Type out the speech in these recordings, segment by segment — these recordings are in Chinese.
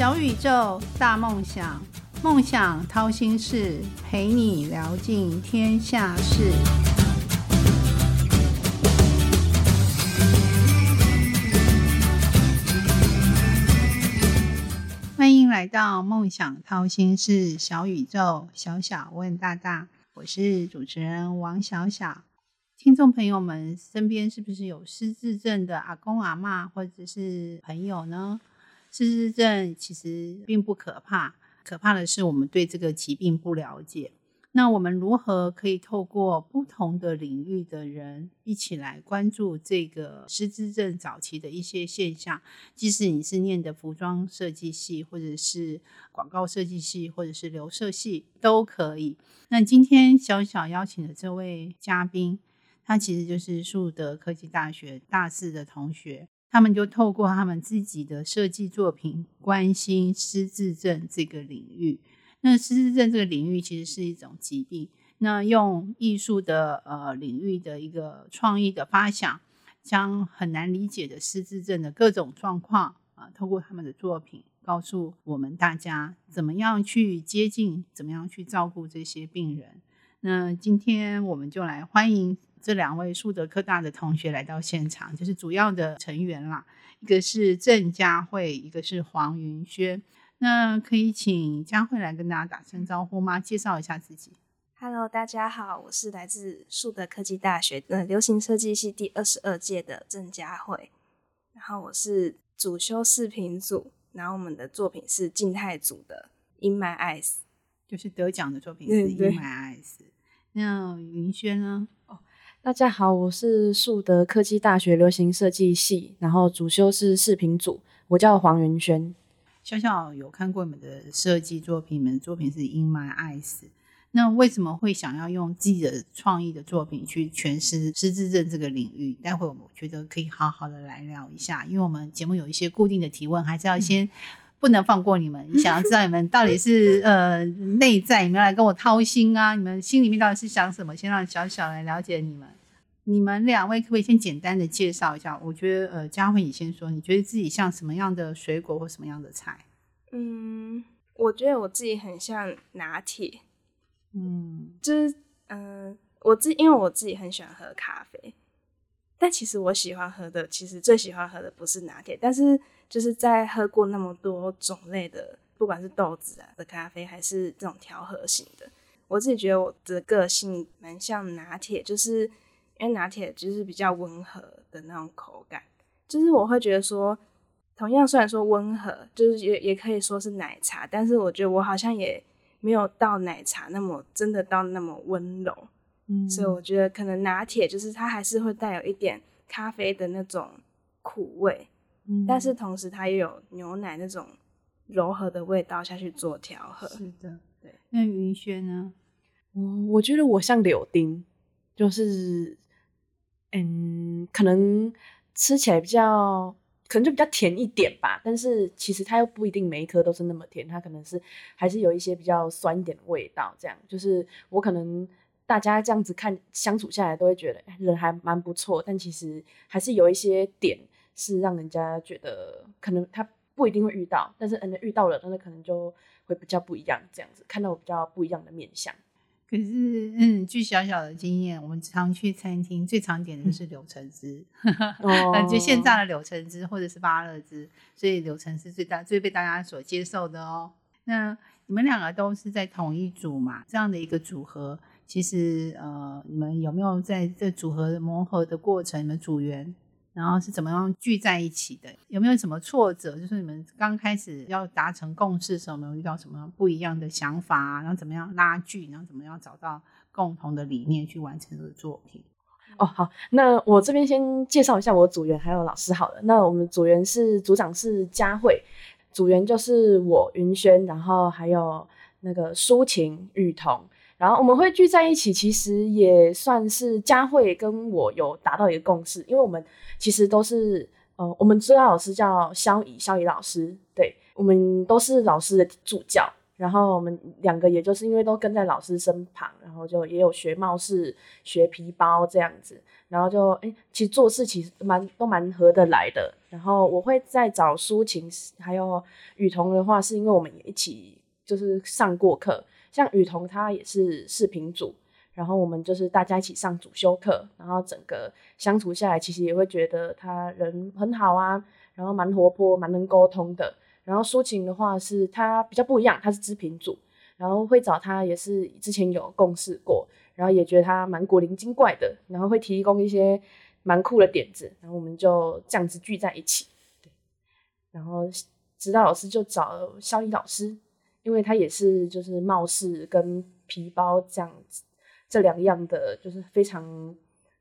小宇宙，大梦想，梦想掏心事，陪你聊尽天下事。欢迎来到梦想掏心事，小宇宙，小小问大大，我是主持人王小小。听众朋友们，身边是不是有失智症的阿公阿妈或者是朋友呢？失智症其实并不可怕，可怕的是我们对这个疾病不了解。那我们如何可以透过不同的领域的人一起来关注这个失智症早期的一些现象？即使你是念的服装设计系，或者是广告设计系，或者是留设系，都可以。那今天小小邀请的这位嘉宾，他其实就是树德科技大学大四的同学。他们就透过他们自己的设计作品，关心失智症这个领域。那失智症这个领域其实是一种疾病。那用艺术的呃领域的一个创意的发想，将很难理解的失智症的各种状况啊，透过他们的作品，告诉我们大家怎么样去接近，怎么样去照顾这些病人。那今天我们就来欢迎。这两位树德科大的同学来到现场，就是主要的成员啦。一个是郑佳慧，一个是黄云轩。那可以请佳慧来跟大家打声招呼吗？介绍一下自己。Hello，大家好，我是来自树德科技大学的流行设计系第二十二届的郑佳慧。然后我是主修视频组，然后我们的作品是静态组的《In My Eyes》，就是得奖的作品是《In My Eyes》。那云轩呢？大家好，我是树德科技大学流行设计系，然后主修是视频组，我叫黄云轩。笑笑有看过你们的设计作品，你们的作品是《In My Eyes》，那为什么会想要用自己的创意的作品去诠释失智症这个领域？待会我觉得可以好好的来聊一下，因为我们节目有一些固定的提问，还是要先。不能放过你们！想要知道你们到底是呃内在，你们来跟我掏心啊！你们心里面到底是想什么？先让小小来了解你们。你们两位可不可以先简单的介绍一下？我觉得呃，佳慧你先说，你觉得自己像什么样的水果或什么样的菜？嗯，我觉得我自己很像拿铁。嗯，就是嗯，我自因为我自己很喜欢喝咖啡，但其实我喜欢喝的，其实最喜欢喝的不是拿铁，但是。就是在喝过那么多种类的，不管是豆子啊的咖啡，还是这种调和型的，我自己觉得我的个性蛮像拿铁，就是因为拿铁就是比较温和的那种口感，就是我会觉得说，同样虽然说温和，就是也也可以说是奶茶，但是我觉得我好像也没有到奶茶那么真的到那么温柔，嗯，所以我觉得可能拿铁就是它还是会带有一点咖啡的那种苦味。但是同时，它也有牛奶那种柔和的味道下去做调和。是的，对。那云轩呢？我我觉得我像柳丁，就是嗯，可能吃起来比较，可能就比较甜一点吧。但是其实它又不一定每一颗都是那么甜，它可能是还是有一些比较酸一点的味道。这样就是我可能大家这样子看相处下来都会觉得人还蛮不错，但其实还是有一些点。是让人家觉得可能他不一定会遇到，但是嗯遇到了，那可能就会比较不一样，这样子看到我比较不一样的面相。可是嗯，据小小的经验，我们常去餐厅最常点的就是柳橙汁，哦，就现榨的柳橙汁或者是芭乐汁，所以柳橙是最大最被大家所接受的哦。那你们两个都是在同一组嘛？这样的一个组合，其实呃，你们有没有在这组合磨合的过程，你们组员？然后是怎么样聚在一起的？有没有什么挫折？就是你们刚开始要达成共识的时候，有没有遇到什么不一样的想法？然后怎么样拉锯？然后怎么样找到共同的理念去完成这个作品？哦，好，那我这边先介绍一下我组员还有老师好了。那我们组员是组长是佳慧，组员就是我云轩，然后还有那个抒情雨桐。然后我们会聚在一起，其实也算是佳慧跟我有达到一个共识，因为我们其实都是呃，我们指导老师叫肖怡，肖怡老师，对我们都是老师的助教。然后我们两个也就是因为都跟在老师身旁，然后就也有学貌似、学皮包这样子，然后就哎，其实做事其实蛮都蛮合得来的。然后我会再找抒晴，还有雨桐的话，是因为我们也一起就是上过课，像雨桐他也是视频组，然后我们就是大家一起上主修课，然后整个相处下来，其实也会觉得他人很好啊，然后蛮活泼、蛮能沟通的。然后抒情的话是他比较不一样，他是知频组，然后会找他也是之前有共事过，然后也觉得他蛮古灵精怪的，然后会提供一些蛮酷的点子，然后我们就这样子聚在一起。对，然后指导老师就找肖一老师，因为他也是就是貌似跟皮包这样子这两样的就是非常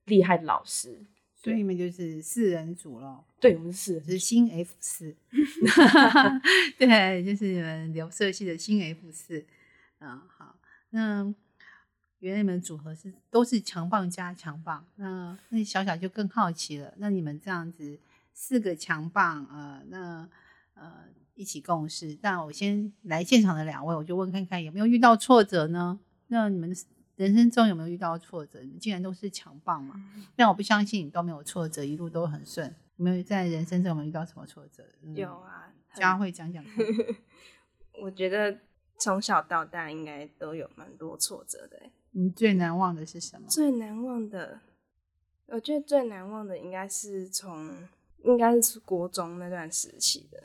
厉害的老师。所以你们就是四人组咯。对，我们是是新 F 四，对，就是你们留色系的新 F 四。嗯，好，那原来你们组合是都是强棒加强棒，那那小小就更好奇了。那你们这样子四个强棒，呃，那呃一起共事。但我先来现场的两位，我就问看看有没有遇到挫折呢？那你们。人生中有没有遇到挫折？你既然都是强棒嘛，但我不相信你都没有挫折，一路都很顺。有没有在人生中有没有遇到什么挫折？有啊，佳慧讲讲。我觉得从小到大应该都有蛮多挫折的。你最难忘的是什么？最难忘的，我觉得最难忘的应该是从应该是国中那段时期的。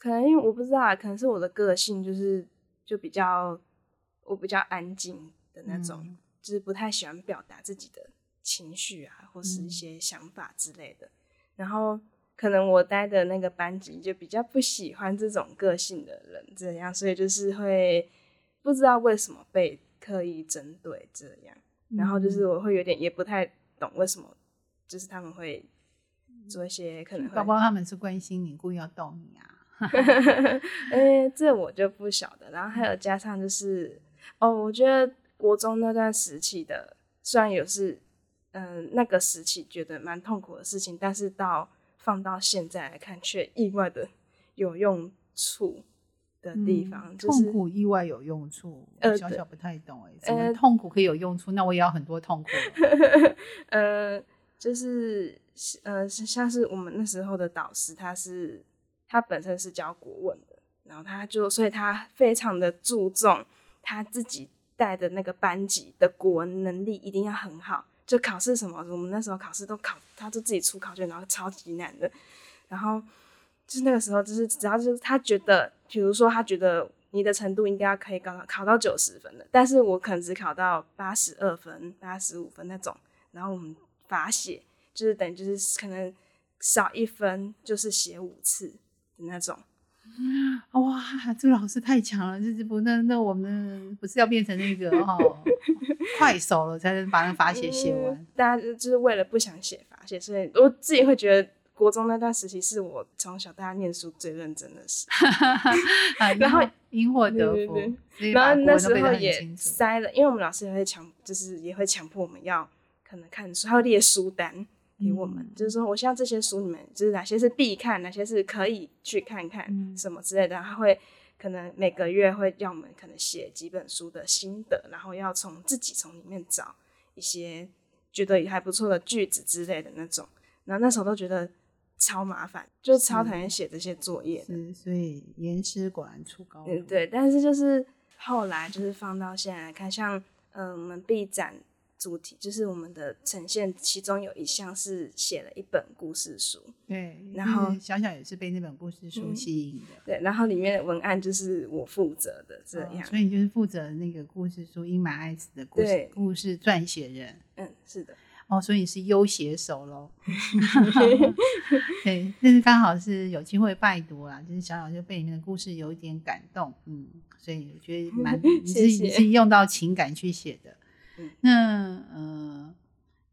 可能因为我不知道，可能是我的个性就是就比较我比较安静。的那种，就是不太喜欢表达自己的情绪啊，或是一些想法之类的。然后可能我待的那个班级就比较不喜欢这种个性的人，这样，所以就是会不知道为什么被刻意针对这样。然后就是我会有点也不太懂为什么，就是他们会做一些可能，宝宝他们是关心你，故意要逗你啊。哎，这我就不晓得。然后还有加上就是哦，我觉得。国中那段时期的，虽然有是，嗯，那个时期觉得蛮痛苦的事情，但是到放到现在来看，却意外的有用处的地方，就是痛苦意外有用处。呃，小小不太懂哎，怎么痛苦可以有用处？那我也要很多痛苦。呃，就是呃，像是我们那时候的导师，他是他本身是教国文的，然后他就所以他非常的注重他自己。带的那个班级的国文能力一定要很好，就考试什么，我们那时候考试都考，他就自己出考卷，然后超级难的。然后就是那个时候，就是只要就是他觉得，比如说他觉得你的程度应该可以考考到九十分的，但是我可能只考到八十二分、八十五分那种。然后我们罚写，就是等于就是可能少一分就是写五次的那种。哇，这个老师太强了！就是不那那我们不是要变成那个 哦快手了，才能把那罚写写完。大家就是为了不想写罚写，所以我自己会觉得国中那段时期是我从小到大念书最认真的时。然后因祸得福，然后那时候也塞了，因为我们老师也会强，就是也会强迫我们要可能看书，还有列书单。给我们，就是说，我希望这些书你们，就是哪些是必看，哪些是可以去看看，什么之类的。他会可能每个月会让我们可能写几本书的心得，然后要从自己从里面找一些觉得也还不错的句子之类的那种。然后那时候都觉得超麻烦，就超讨厌写这些作业。是，所以严师果然出高徒。对，但是就是后来就是放到现在来看，像嗯，我们 B 展。主题就是我们的呈现，其中有一项是写了一本故事书，对，然后小小也是被那本故事书吸引的，对，然后里面的文案就是我负责的这样，所以就是负责那个故事书《因马爱子》的故事故事撰写人，嗯，是的，哦，所以你是优写手喽，对，但是刚好是有机会拜读啦，就是小小就被里面的故事有一点感动，嗯，所以我觉得蛮 你是你是用到情感去写的。那呃，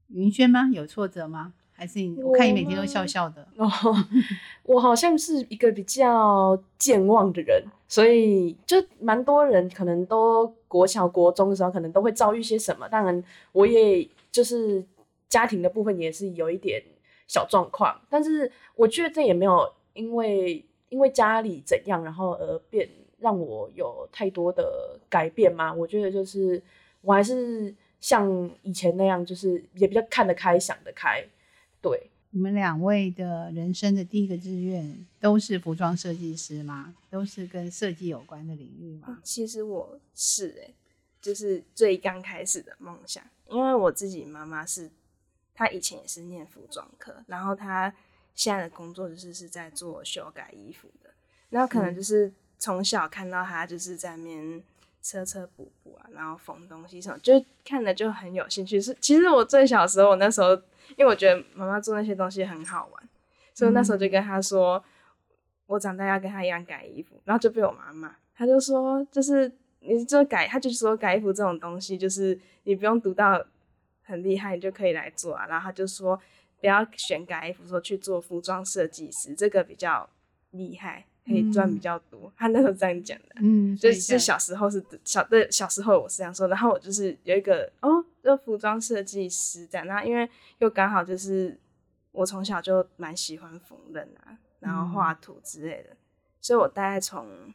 云轩吗？有挫折吗？还是你？我看你每天都笑笑的。哦，我好像是一个比较健忘的人，所以就蛮多人可能都国小、国中的时候，可能都会遭遇些什么。当然，我也就是家庭的部分也是有一点小状况，但是我觉得这也没有因为因为家里怎样，然后而变让我有太多的改变吗？我觉得就是我还是像以前那样，就是也比较看得开、想得开。对，你们两位的人生的第一个志愿都是服装设计师吗？都是跟设计有关的领域吗？其实我是哎，就是最刚开始的梦想，因为我自己妈妈是，她以前也是念服装科，然后她现在的工作就是是在做修改衣服的，然后可能就是从小看到她就是在面车车补补啊，然后缝东西什么，就看了就很有兴趣。是其实我最小时候，我那时候。因为我觉得妈妈做那些东西很好玩，所以那时候就跟她说，我长大要跟她一样改衣服，然后就被我妈骂。她就说，就是你就改，她就说改衣服这种东西，就是你不用读到很厉害，你就可以来做啊。然后她就说，不要选改衣服，说去做服装设计师，这个比较厉害，可以赚比较多。他那时候这样讲的，嗯，就是小时候是小的小时候我是这样说，然后我就是有一个哦。就服装设计师这样，那因为又刚好就是我从小就蛮喜欢缝纫啊，然后画图之类的，所以我大概从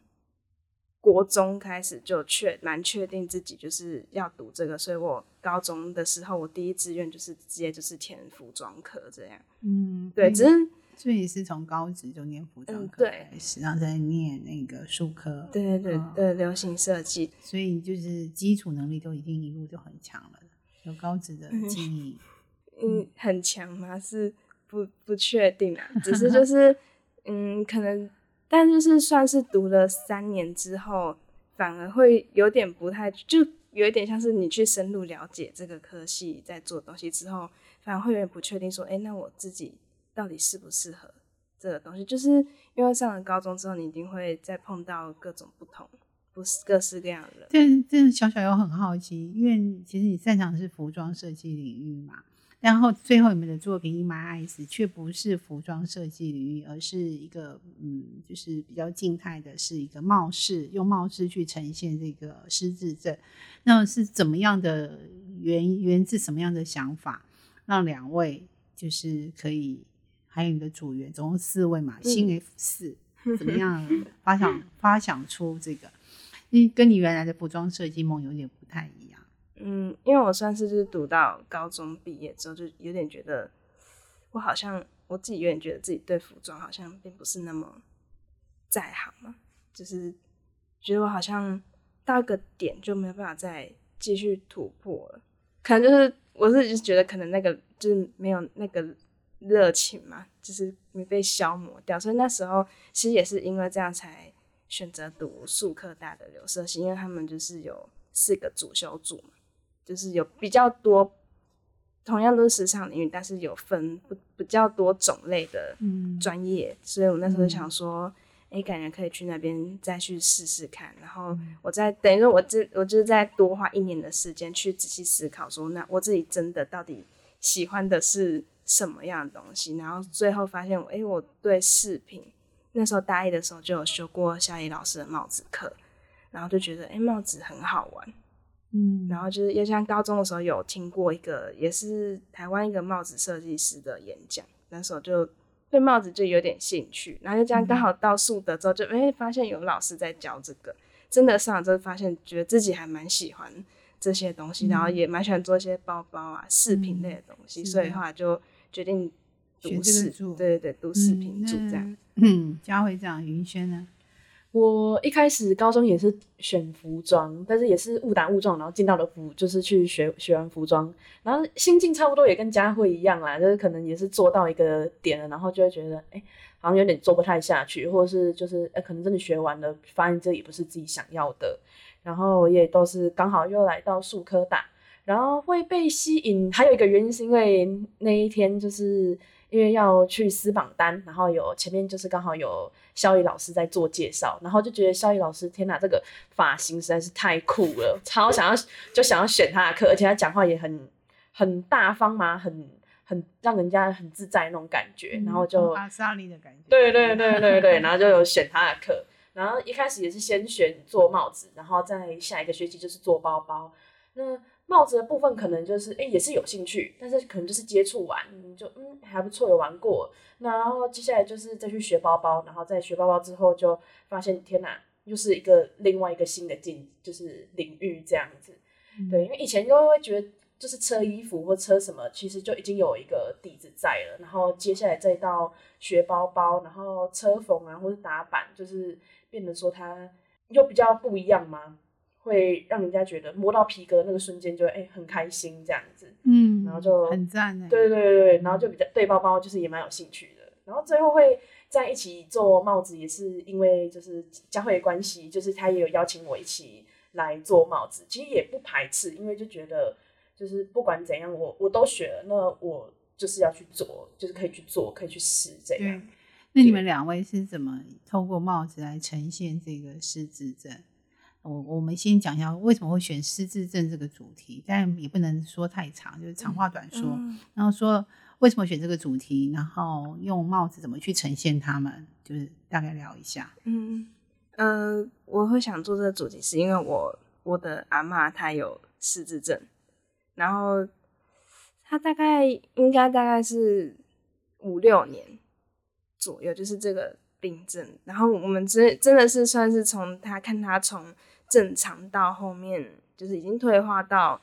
国中开始就确蛮确定自己就是要读这个，所以我高中的时候我第一志愿就是直接就是填服装科这样。嗯，对，只是所以是从高职就念服装科开始，然后再念那个术科，对对对对，流行设计，所以就是基础能力都已经一路就很强了。有高职的经历，嗯，很强吗？是不不确定啊，只是就 是，嗯，可能，但就是算是读了三年之后，反而会有点不太，就有一点像是你去深入了解这个科系在做东西之后，反而会有点不确定，说，哎，那我自己到底适不适合这个东西？就是因为上了高中之后，你一定会再碰到各种不同。不是各式各样的，但但小小又很好奇，因为其实你擅长的是服装设计领域嘛，然后最后你们的作品《In My Eyes》却不是服装设计领域，而是一个嗯，就是比较静态的，是一个貌似用貌似去呈现这个失智症。那是怎么样的源源自什么样的想法，让两位就是可以还有你的组员总共四位嘛，新 F 四怎么 样发想发想出这个？你跟你原来的服装设计梦有点不太一样。嗯，因为我算是就是读到高中毕业之后，就有点觉得我好像我自己有点觉得自己对服装好像并不是那么在行嘛，就是觉得我好像到个点就没有办法再继续突破了。可能就是我是就是觉得可能那个就是没有那个热情嘛，就是没被消磨掉。所以那时候其实也是因为这样才。选择读数科大的留色系，因为他们就是有四个主修组嘛，就是有比较多，同样都是时尚领域，但是有分不比较多种类的专业，所以我那时候想说，哎，感觉可以去那边再去试试看，然后我再等于说，我这我就是再多花一年的时间去仔细思考，说那我自己真的到底喜欢的是什么样的东西，然后最后发现，哎，我对饰品。那时候大一的时候就有修过夏怡老师的帽子课，然后就觉得哎帽子很好玩，嗯，然后就是又像高中的时候有听过一个也是台湾一个帽子设计师的演讲，那时候就对帽子就有点兴趣，然后就这样刚好到树德之后就哎发现有老师在教这个，真的上了之后发现觉得自己还蛮喜欢这些东西，然后也蛮喜欢做一些包包啊饰品类的东西，所以后来就决定。读视对对对，读视频组这样。嗯，佳慧这样，云轩呢？我一开始高中也是选服装，但是也是误打误撞，然后进到了服，就是去学学完服装，然后心境差不多也跟佳慧一样啦，就是可能也是做到一个点了，然后就会觉得，哎，好像有点做不太下去，或者是就是，哎，可能真的学完了，发现这也不是自己想要的，然后也都是刚好又来到数科大，然后会被吸引，还有一个原因是因为那一天就是。因为要去撕榜单，然后有前面就是刚好有肖宇老师在做介绍，然后就觉得肖宇老师天哪，这个发型实在是太酷了，超想要就想要选他的课，而且他讲话也很很大方嘛，很很让人家很自在那种感觉，然后就阿萨利的感觉，对对对对对，然后就有选他的课，然后一开始也是先选做帽子，然后再下一个学期就是做包包，那。帽子的部分可能就是哎也是有兴趣，但是可能就是接触完就嗯还不错有玩过，然后接下来就是再去学包包，然后再学包包之后就发现天哪又是一个另外一个新的境，就是领域这样子。对，因为以前就会觉得，就是车衣服或车什么，其实就已经有一个底子在了，然后接下来再到学包包，然后车缝啊或者打板，就是变得说它又比较不一样吗？会让人家觉得摸到皮革那个瞬间就哎很开心这样子，嗯，然后就很赞哎，对对对对，然后就比较对包包就是也蛮有兴趣的，然后最后会在一起做帽子，也是因为就是佳慧的关系，就是他也有邀请我一起来做帽子，其实也不排斥，因为就觉得就是不管怎样我我都学了，那我就是要去做，就是可以去做，可以去试这样。那你们两位是怎么透过帽子来呈现这个失智症？我我们先讲一下为什么会选失智症这个主题，但也不能说太长，就是长话短说。然后说为什么选这个主题，然后用帽子怎么去呈现他们，就是大概聊一下。嗯呃，我会想做这个主题，是因为我我的阿妈她有失智症，然后她大概应该大概是五六年左右，就是这个病症。然后我们真真的是算是从她看她从正常到后面就是已经退化到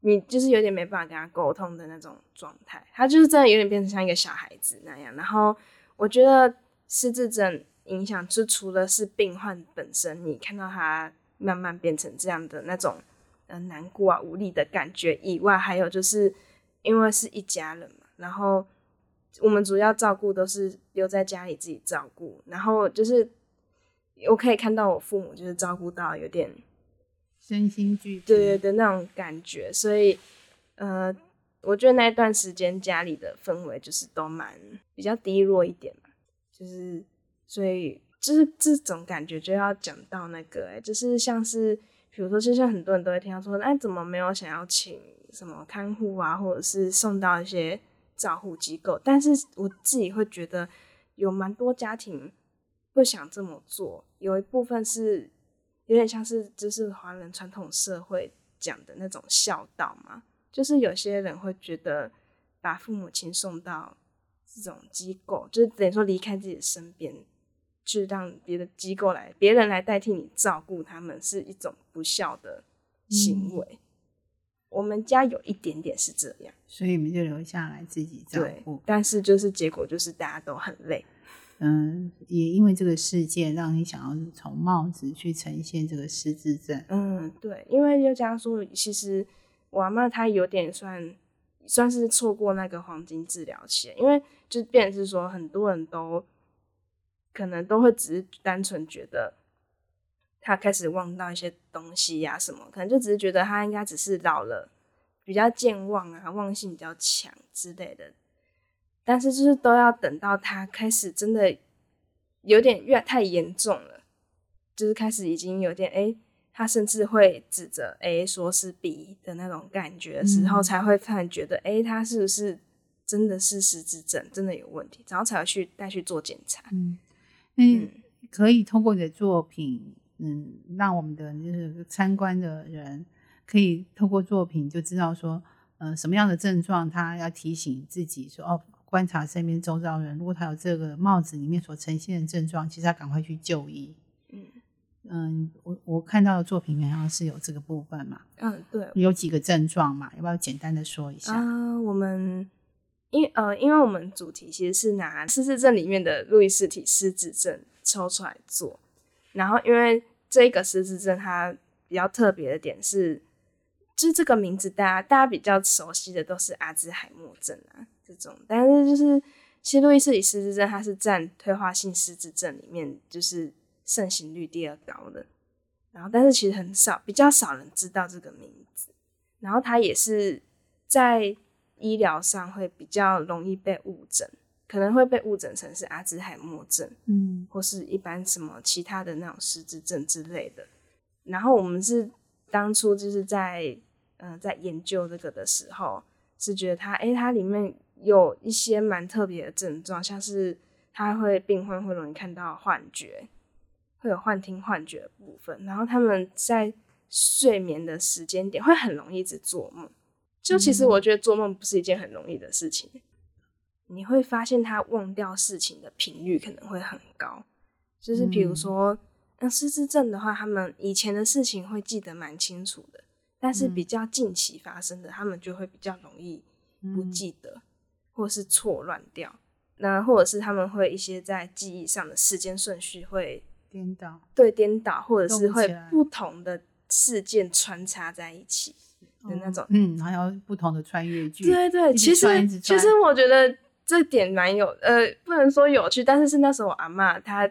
你就是有点没办法跟他沟通的那种状态，他就是真的有点变成像一个小孩子那样。然后我觉得失智症影响就除了是病患本身，你看到他慢慢变成这样的那种呃难过啊无力的感觉以外，还有就是因为是一家人嘛，然后我们主要照顾都是留在家里自己照顾，然后就是。我可以看到我父母就是照顾到有点身心俱疲，对对的那种感觉，所以呃，我觉得那一段时间家里的氛围就是都蛮比较低落一点嘛，就是所以就是这种感觉就要讲到那个哎，就是像是比如说，就像很多人都会听到说，哎，怎么没有想要请什么看护啊，或者是送到一些照护机构？但是我自己会觉得有蛮多家庭。不想这么做，有一部分是有点像是就是华人传统社会讲的那种孝道嘛，就是有些人会觉得把父母亲送到这种机构，就是等于说离开自己的身边，去让别的机构来别人来代替你照顾他们，是一种不孝的行为。我们家有一点点是这样，所以你们就留下来自己照顾，但是就是结果就是大家都很累。嗯，也因为这个事件，让你想要从帽子去呈现这个失智症。嗯，对，因为就这样说，其实我阿妈她有点算算是错过那个黄金治疗期，因为就变是说，很多人都可能都会只是单纯觉得他开始忘到一些东西呀什么，可能就只是觉得他应该只是老了，比较健忘啊，忘性比较强之类的。但是就是都要等到他开始真的有点越太严重了，就是开始已经有点哎，他甚至会指着 A 说是 B 的那种感觉的时候，才会突然觉得哎，他是不是真的是失智症，真的有问题，然后才会去带去做检查。嗯嗯，可以通过你的作品，嗯，让我们的就是参观的人可以透过作品就知道说，呃，什么样的症状，他要提醒自己说哦。观察身边周遭人，如果他有这个帽子里面所呈现的症状，其实他赶快去就医。嗯嗯，我我看到的作品好像是有这个部分嘛。嗯，对，有几个症状嘛？要不要简单的说一下？啊，我们因呃，因为我们主题其实是拿失智症里面的路易斯体失智症抽出来做，然后因为这个失智症它比较特别的点是，就是这个名字大家大家比较熟悉的都是阿兹海默症啊。这种，但是就是其实路易斯里失智症，它是占退化性失智症里面就是盛行率第二高的。然后，但是其实很少，比较少人知道这个名字。然后，它也是在医疗上会比较容易被误诊，可能会被误诊成是阿兹海默症，嗯，或是一般什么其他的那种失智症之类的。然后，我们是当初就是在嗯在研究这个的时候，是觉得它，哎，它里面。有一些蛮特别的症状，像是他会病患会容易看到幻觉，会有幻听、幻觉的部分。然后他们在睡眠的时间点会很容易一直做梦。就其实我觉得做梦不是一件很容易的事情。你会发现他忘掉事情的频率可能会很高，就是比如说，那失智症的话，他们以前的事情会记得蛮清楚的，但是比较近期发生的，他们就会比较容易不记得，或是错乱掉。那或者是他们会一些在记忆上的时间顺序会颠倒，对颠倒，或者是会不同的事件穿插在一起的那种。嗯，还有不同的穿越剧。对对，其实其实我觉得这点蛮有呃，不能说有趣，但是是那时候我阿妈她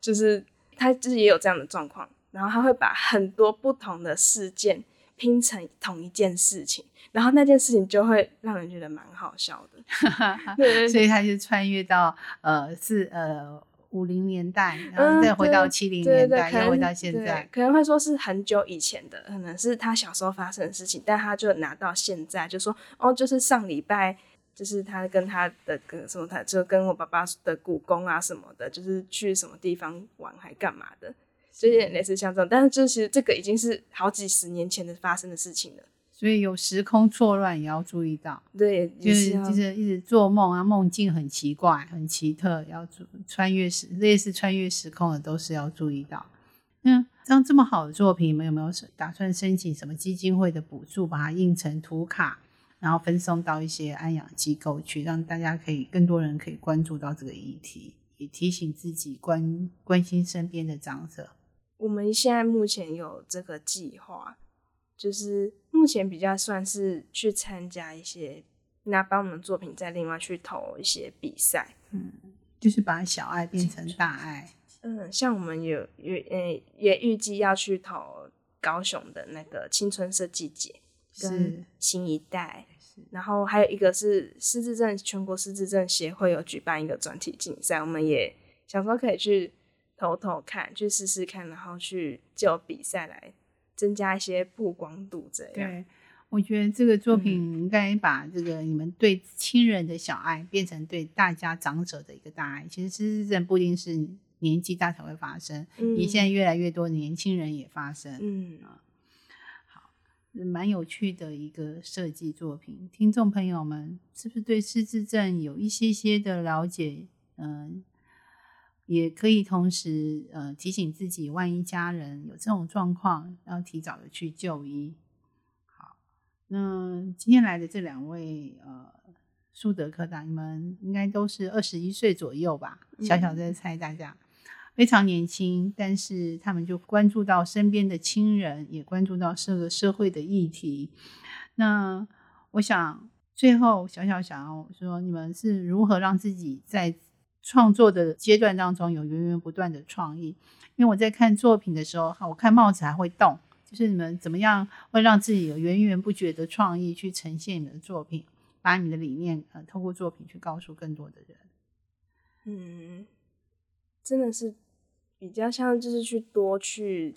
就是她就是也有这样的状况，然后她会把很多不同的事件拼成同一件事情。然后那件事情就会让人觉得蛮好笑的，对，所以他就穿越到呃是呃五零年代，然后再回到七零年代，又回到现在，可能会说是很久以前的，可能是他小时候发生的事情，但他就拿到现在，就说哦，就是上礼拜，就是他跟他的跟什么，他就跟我爸爸的故宫啊什么的，就是去什么地方玩还干嘛的，就有点类似像这种，但是就其实这个已经是好几十年前的发生的事情了。所以有时空错乱也要注意到，对，就是就是一直做梦啊，梦境很奇怪、很奇特，要穿越时类似穿越时空的都是要注意到。嗯，像这么好的作品，你们有没有打算申请什么基金会的补助，把它印成图卡，然后分送到一些安养机构去，让大家可以更多人可以关注到这个议题，也提醒自己关关心身边的长者。我们现在目前有这个计划。就是目前比较算是去参加一些，那帮我们的作品再另外去投一些比赛，嗯，就是把小爱变成大爱，嗯，像我们有有嗯也预计要去投高雄的那个青春设计节，跟新一代，然后还有一个是失智症全国失智症协会有举办一个专题竞赛，我们也想说可以去投投看，去试试看，然后去就比赛来。增加一些曝光度，这样。对，我觉得这个作品应该把这个你们对亲人的小爱变成对大家长者的一个大爱。其实失智症不一定是年纪大才会发生，你现在越来越多年轻人也发生。嗯啊，好，蛮有趣的一个设计作品。听众朋友们，是不是对失智症有一些些的了解？嗯。也可以同时呃提醒自己，万一家人有这种状况，要提早的去就医。好，那今天来的这两位呃苏德科长，你们应该都是二十一岁左右吧？小小在猜大家非常年轻，但是他们就关注到身边的亲人，也关注到这个社会的议题。那我想最后小小想要说，你们是如何让自己在创作的阶段当中有源源不断的创意，因为我在看作品的时候，我看帽子还会动，就是你们怎么样会让自己有源源不绝的创意去呈现你们的作品，把你的理念呃透过作品去告诉更多的人。嗯，真的是比较像就是去多去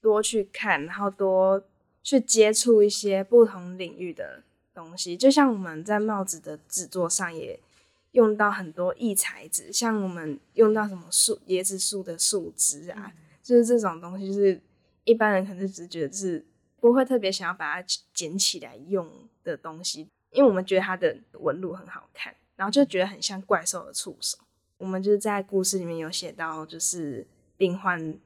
多去看，然后多去接触一些不同领域的东西，就像我们在帽子的制作上也。用到很多异材质，像我们用到什么树椰子树的树枝啊，就是这种东西，就是一般人可能只觉得是不会特别想要把它捡起来用的东西，因为我们觉得它的纹路很好看，然后就觉得很像怪兽的触手。我们就是在故事里面有写到，就是病患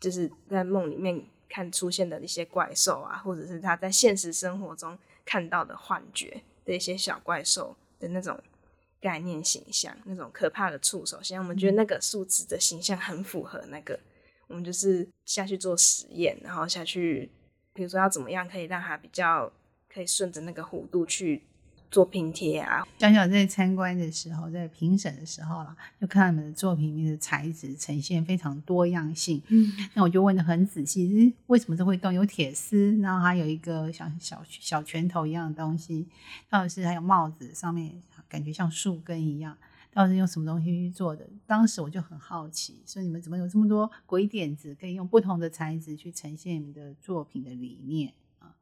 就是在梦里面看出现的一些怪兽啊，或者是他在现实生活中看到的幻觉的一些小怪兽的那种。概念形象那种可怕的触手，像我们觉得那个树枝的形象很符合那个，我们就是下去做实验，然后下去，比如说要怎么样可以让它比较可以顺着那个弧度去做拼贴啊。小小在参观的时候，在评审的时候了，就看到你们的作品里面的材质呈现非常多样性。嗯，那我就问的很仔细，为什么这会动？有铁丝，然后还有一个像小小拳头一样的东西，或者是还有帽子上面。感觉像树根一样，到底是用什么东西去做的？当时我就很好奇，说你们怎么有这么多鬼点子，可以用不同的材质去呈现你们的作品的理念啊？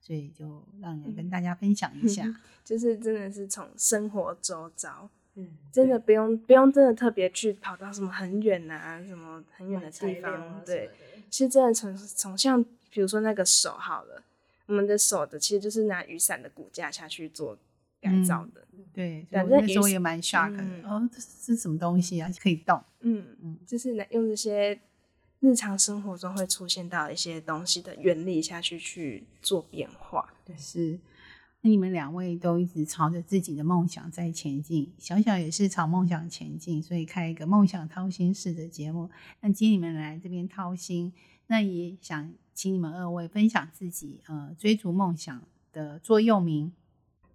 所以就让你跟大家分享一下，就是真的是从生活周遭，嗯，真的不用不用真的特别去跑到什么很远啊，什么很远的地方，对，其实真的从从像比如说那个手好了，我们的手的其实就是拿雨伞的骨架下去做。改造的，对，反正那时候也蛮 shock 的。哦，这是什么东西啊？可以动？嗯嗯，就是用这些日常生活中会出现到一些东西的原理下去去做变化。对，是。那你们两位都一直朝着自己的梦想在前进，小小也是朝梦想前进，所以开一个梦想掏心式的节目。那今天你们来这边掏心，那也想请你们二位分享自己呃追逐梦想的座右铭。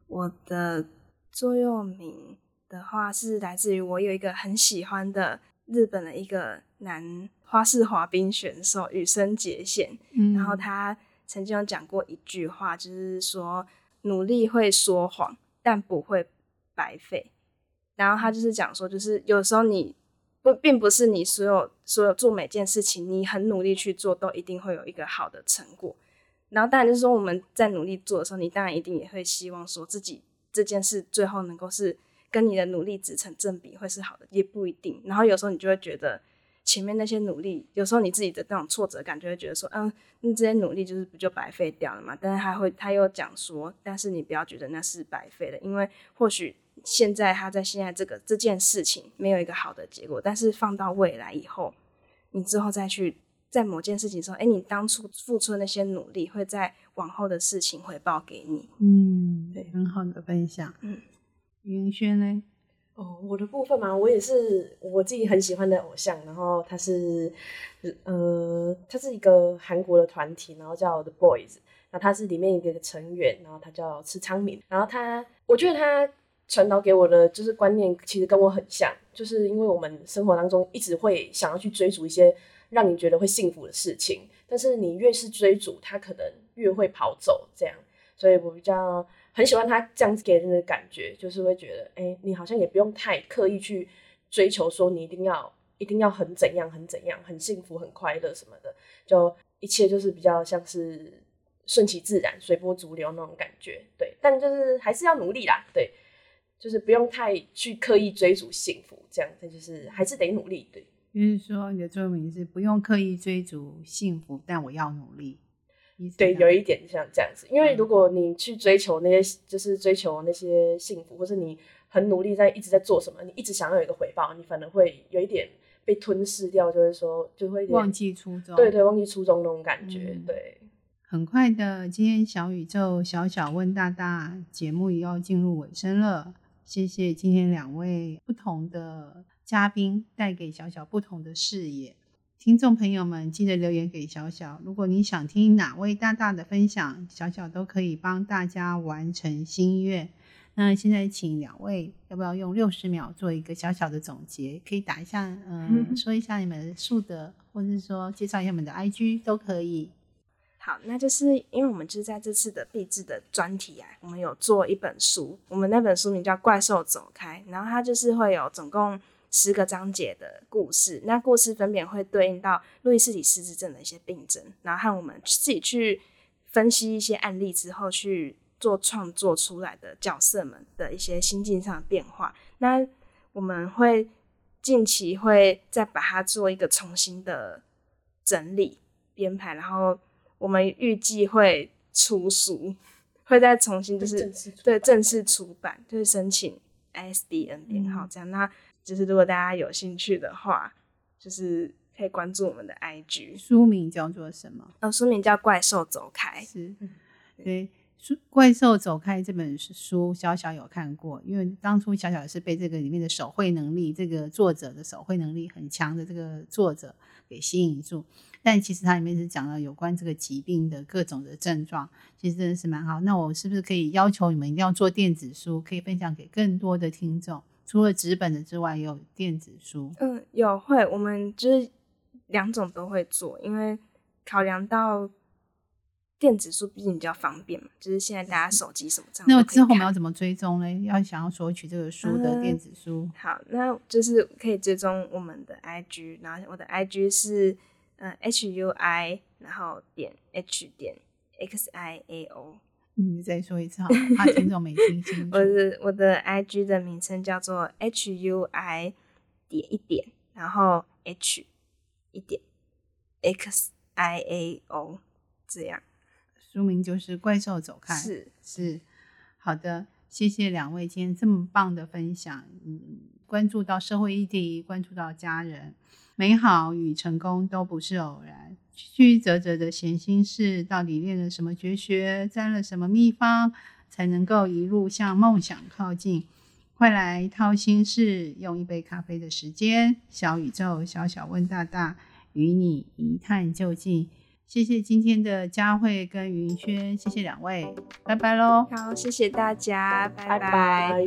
我的座右铭的话是来自于我有一个很喜欢的日本的一个男花式滑冰选手羽生结弦，然后他曾经有讲过一句话，就是说。努力会说谎，但不会白费。然后他就是讲说，就是有时候你不，并不是你所有所有做每件事情，你很努力去做，都一定会有一个好的成果。然后当然就是说，我们在努力做的时候，你当然一定也会希望说自己这件事最后能够是跟你的努力值成正比，会是好的，也不一定。然后有时候你就会觉得。前面那些努力，有时候你自己的那种挫折感，就会觉得说，嗯，你这些努力就是不就白费掉了嘛？但是他会，他又讲说，但是你不要觉得那是白费的，因为或许现在他在现在这个这件事情没有一个好的结果，但是放到未来以后，你之后再去在某件事情说，哎，你当初付出的那些努力，会在往后的事情回报给你。嗯，对，很好的分享。嗯，云轩呢？哦，我的部分嘛，我也是我自己很喜欢的偶像，然后他是，呃，他是一个韩国的团体，然后叫 The Boys，那他是里面一个成员，然后他叫池昌敏，然后他，我觉得他传导给我的就是观念，其实跟我很像，就是因为我们生活当中一直会想要去追逐一些让你觉得会幸福的事情，但是你越是追逐，他可能越会跑走，这样，所以我比较。很喜欢他这样子给人的感觉，就是会觉得，哎，你好像也不用太刻意去追求，说你一定要一定要很怎样很怎样，很幸福很快乐什么的，就一切就是比较像是顺其自然、随波逐流那种感觉。对，但就是还是要努力啦，对，就是不用太去刻意追逐幸福，这样，但就是还是得努力。对，就是说你的座右铭是不用刻意追逐幸福，但我要努力。对，有一点像这样子，因为如果你去追求那些，就是追求那些幸福，或是你很努力在一直在做什么，你一直想要有一个回报，你反而会有一点被吞噬掉，就是说就会忘记初衷。对对，忘记初衷那种感觉。对，很快的，今天小宇宙小小问大大节目也要进入尾声了，谢谢今天两位不同的嘉宾带给小小不同的视野。听众朋友们，记得留言给小小。如果你想听哪位大大的分享，小小都可以帮大家完成心愿。那现在请两位，要不要用六十秒做一个小小的总结？可以打一下，嗯，说一下你们的数的，或者是说介绍一下你们的 IG 都可以。好，那就是因为我们就是在这次的壁纸的专题啊，我们有做一本书，我们那本书名叫《怪兽走开》，然后它就是会有总共。十个章节的故事，那故事分别会对应到路易斯体失智症的一些病症，然后和我们自己去分析一些案例之后去做创作出来的角色们的一些心境上的变化。那我们会近期会再把它做一个重新的整理编排，然后我们预计会出书，会再重新就是对正式出版，就是申请 ISBN 编号这样那。就是如果大家有兴趣的话，就是可以关注我们的 IG。书名叫做什么？呃，书名叫《怪兽走开》。是，对，书《怪兽走开》这本书，小小有看过，因为当初小小是被这个里面的手绘能力，这个作者的手绘能力很强的这个作者给吸引住。但其实它里面是讲了有关这个疾病的各种的症状，其实真的是蛮好。那我是不是可以要求你们一定要做电子书，可以分享给更多的听众？除了纸本的之外，也有电子书。嗯，有会，我们就是两种都会做，因为考量到电子书毕竟比较方便嘛，就是现在大家手机什么这样。那之后我们要怎么追踪呢？要想要索取这个书的电子书，好，那就是可以追踪我们的 IG，然后我的 IG 是嗯 HUI，然后点 H 点 XIAO。你再说一次好吗？怕听众没听清楚。我的我的 I G 的名称叫做 H U I 点一点，然后 H 一点 X I A O 这样。书名就是《怪兽走开》。是是，好的，谢谢两位今天这么棒的分享。嗯，关注到社会议题，关注到家人，美好与成功都不是偶然。曲曲折折的闲心事，到底练了什么绝学，沾了什么秘方，才能够一路向梦想靠近？快来掏心事，用一杯咖啡的时间，小宇宙小小问大大，与你一探究竟。谢谢今天的佳慧跟云轩，谢谢两位，拜拜喽。好，谢谢大家，拜拜拜。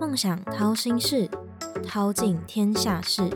梦想掏心事，掏尽天下事。